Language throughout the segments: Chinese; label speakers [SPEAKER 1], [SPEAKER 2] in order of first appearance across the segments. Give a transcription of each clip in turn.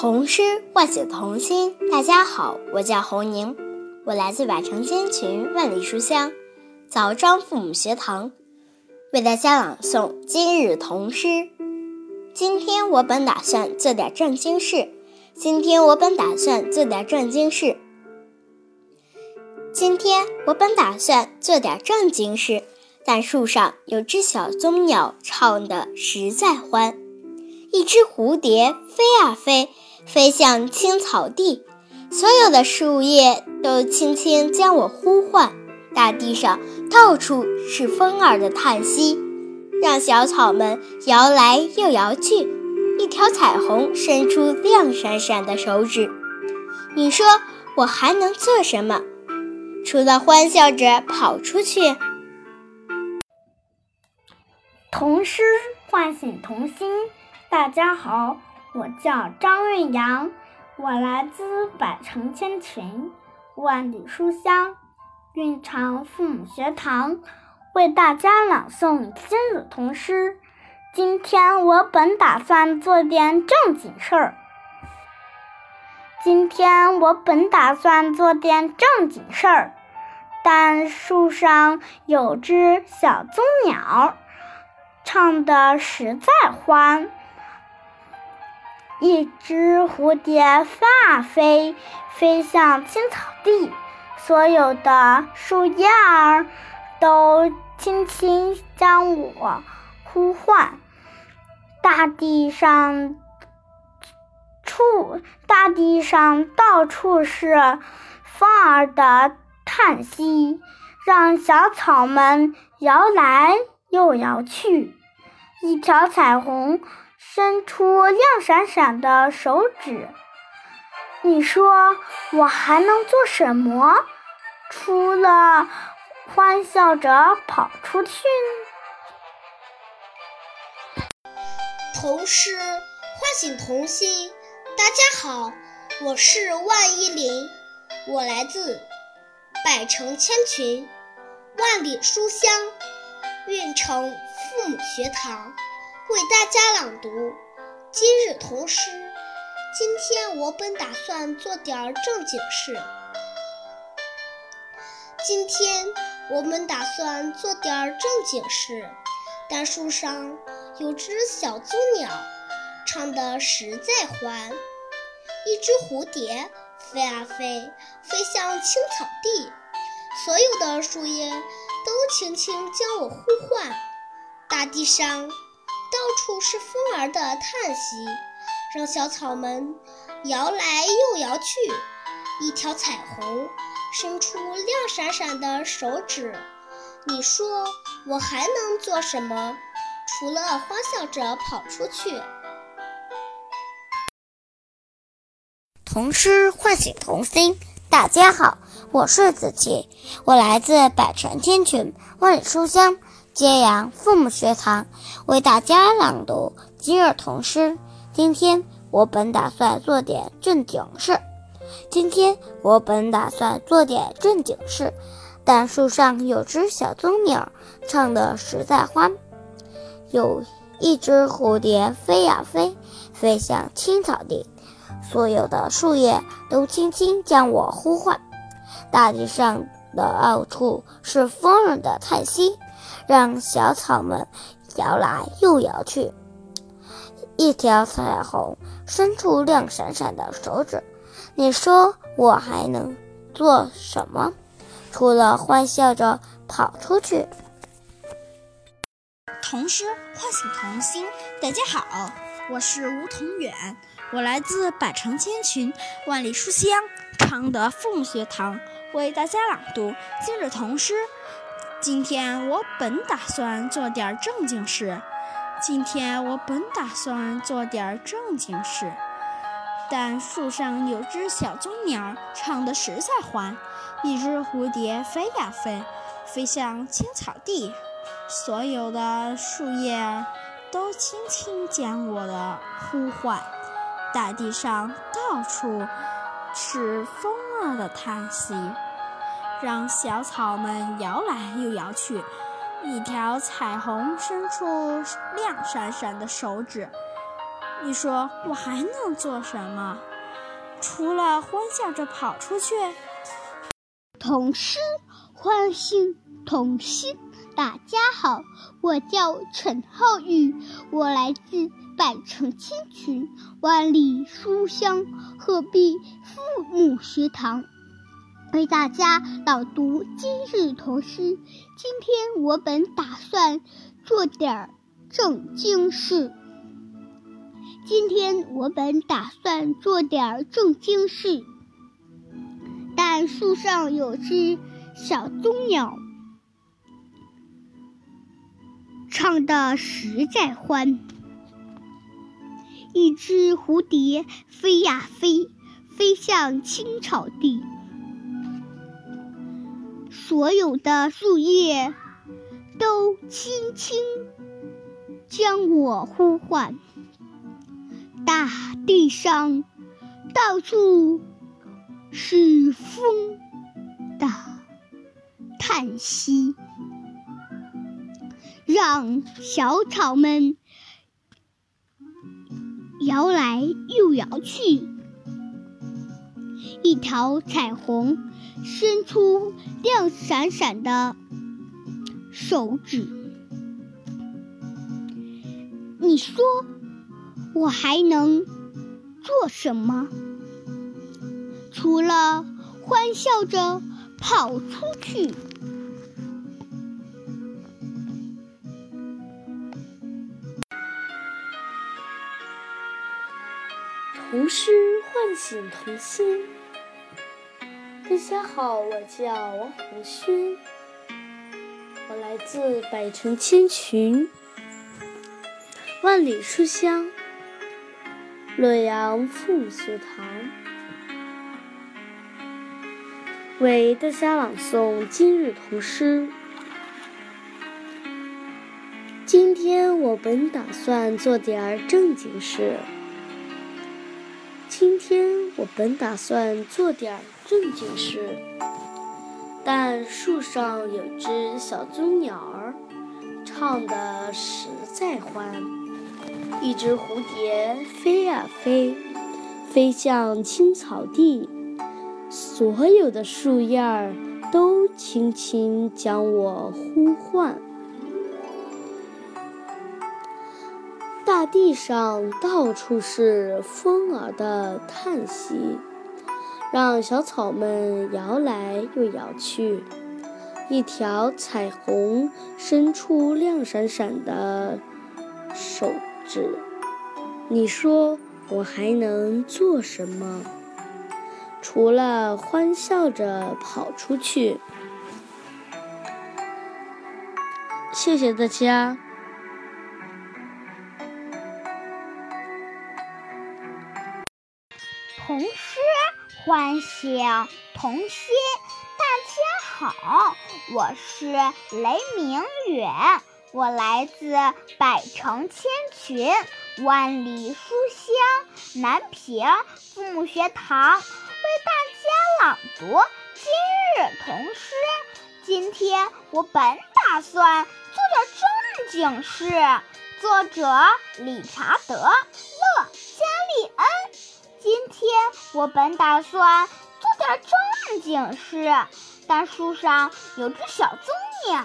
[SPEAKER 1] 童诗唤醒童心。大家好，我叫侯宁，我来自百城千群万里书香枣庄父母学堂，为大家朗诵今日童诗。今天我本打算做点正经事，今天我本打算做点正经事，今天我本打算做点正经事，但树上有只小棕鸟唱的实在欢。一只蝴蝶飞啊飞，飞向青草地，所有的树叶都轻轻将我呼唤。大地上到处是风儿的叹息，让小草们摇来又摇去。一条彩虹伸出亮闪闪的手指。你说我还能做什么？除了欢笑着跑出去。
[SPEAKER 2] 童诗唤醒童心。大家好，我叫张润阳，我来自百城千群，万里书香蕴藏父母学堂，为大家朗诵亲子童诗。今天我本打算做点正经事儿。今天我本打算做点正经事儿，但树上有只小棕鸟，唱的实在欢。一只蝴蝶飞啊飞，飞向青草地，所有的树叶儿都轻轻将我呼唤。大地上处，大地上到处是风儿的叹息，让小草们摇来又摇去。一条彩虹。伸出亮闪闪的手指，你说我还能做什么？除了欢笑着跑出去。
[SPEAKER 3] 童诗唤醒童心。大家好，我是万依林，我来自百城千群，万里书香运城父母学堂。为大家朗读今日童诗。今天我本打算做点正经事。今天我们打算做点正经事，但树上有只小棕鸟，唱的实在欢。一只蝴蝶飞啊飞，飞向青草地，所有的树叶都轻轻将我呼唤。大地上。到处是风儿的叹息，让小草们摇来又摇去。一条彩虹伸出亮闪闪的手指。你说我还能做什么？除了欢笑着跑出去。
[SPEAKER 4] 童诗唤醒童心。大家好，我是子琪，我来自百城千群，万里书香。揭阳父母学堂为大家朗读今日童诗。今天我本打算做点正经事。今天我本打算做点正经事，但树上有只小棕鸟，唱的实在欢。有一只蝴蝶飞呀飞，飞向青草地，所有的树叶都轻轻将我呼唤。大地上的到处是风儿的叹息。让小草们摇来又摇去，一条彩虹伸出亮闪闪的手指。你说我还能做什么？除了欢笑着跑出去。
[SPEAKER 5] 童诗唤醒童心。大家好，我是吴同远，我来自百城千群，万里书香常德凤学堂，为大家朗读今日童诗。今天我本打算做点正经事，今天我本打算做点正经事，但树上有只小棕鸟，唱的实在欢。一只蝴蝶飞呀飞，飞向青草地，所有的树叶都轻轻将我的呼唤。大地上到处是风儿的叹息。让小草们摇来又摇去，一条彩虹伸出亮闪闪的手指。你说我还能做什么？除了欢笑着跑出去。
[SPEAKER 2] 童诗欢欣童心。大家好，我叫陈浩宇，我来自百城千群、万里书香鹤壁父母学堂，为大家朗读今日童诗。今天我本打算做点儿正经事。今天我本打算做点儿正经事，但树上有只小棕鸟，唱的实在欢。一只蝴蝶飞呀飞，飞向青草地，所有的树叶都轻轻将我呼唤。大地上到处是风的叹息，让小草们摇来又摇去。一条彩虹伸出亮闪闪的手指，你说？我还能做什么？除了欢笑着跑出去。
[SPEAKER 6] 童诗唤醒童心。大家好，我叫王红勋，我来自百城千群，万里书香。洛阳父母学堂为大家朗诵今日童诗。今天我本打算做点儿正经事。今天我本打算做点儿正经事，但树上有只小棕鸟儿，唱得实在欢。一只蝴蝶飞呀飞，飞向青草地，所有的树叶儿都轻轻将我呼唤。大地上到处是风儿的叹息，让小草们摇来又摇去。一条彩虹伸出亮闪闪的手指。你说我还能做什么？除了欢笑着跑出去。谢谢大家。
[SPEAKER 7] 唤醒童心。大家好，我是雷明远。我来自百城千群、万里书香南平父母学堂，为大家朗读今日童诗。今天我本打算做点正经事。作者理查德·勒加利恩。今天我本打算做点正经事，但树上有只小棕鸟。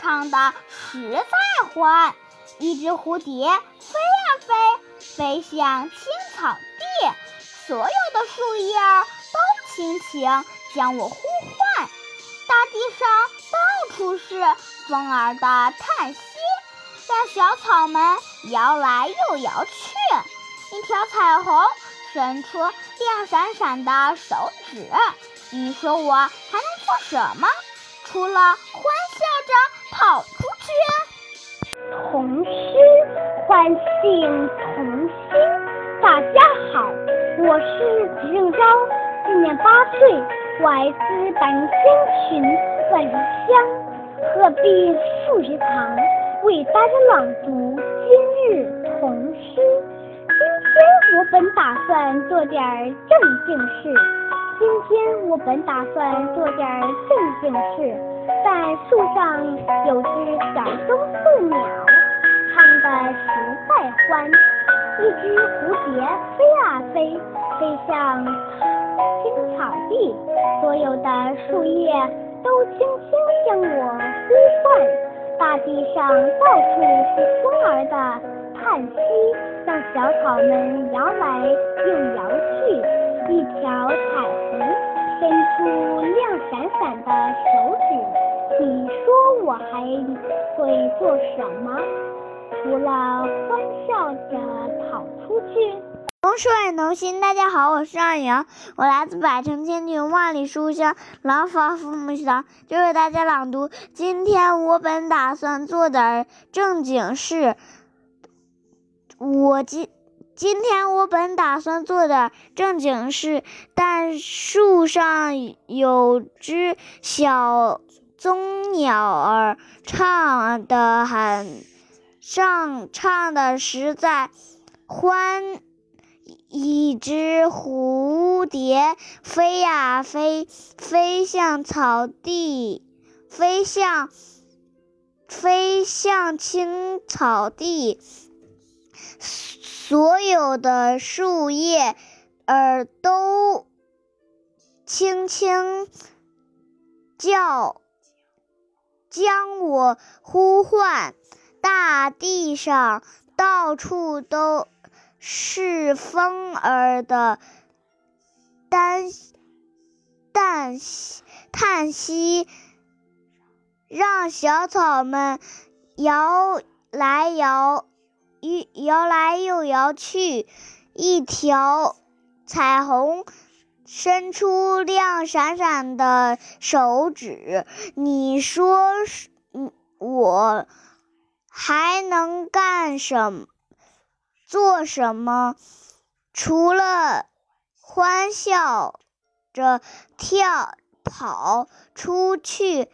[SPEAKER 7] 唱的实在欢，一只蝴蝶飞呀飞，飞向青草地，所有的树叶都轻轻将我呼唤。大地上到处是风儿的叹息，让小草们摇来又摇去。一条彩虹伸出亮闪闪的手指，你说我还能做什么？除了欢笑着。跑出去！
[SPEAKER 8] 童诗唤醒童心。大家好，我是吉正昭，今年八岁，来自百城千群万里乡鹤壁数学堂，为大家朗读今日童诗。我本打算做点正经事。今天我本打算做点正经事。在树上有只小棕色鸟，唱的实在欢。一只蝴蝶飞，飞向青草地，所有的树叶都轻轻向我呼唤，大地上到处是风儿的叹息，让小草们摇来又摇去，一条彩虹伸出亮闪闪的手指，你说我还会做什么？除了欢笑着跑出去。
[SPEAKER 7] 农水农心，大家好，我是二阳，我来自百城千群万里书香廊坊父母学堂，就为大家朗读。今天我本打算做点正经事，我今今天我本打算做点正经事，但树上有只小棕鸟儿唱的很。上唱的实在欢，一只蝴蝶飞呀飞，飞向草地，飞向飞向青草地，所有的树叶儿都轻轻叫，将我呼唤。大地上到处都是风儿的单叹叹息，让小草们摇来摇一摇来又摇去。一条彩虹伸出亮闪闪的手指，你说我？还能干什么？做什么？除了欢笑着跳跑出去。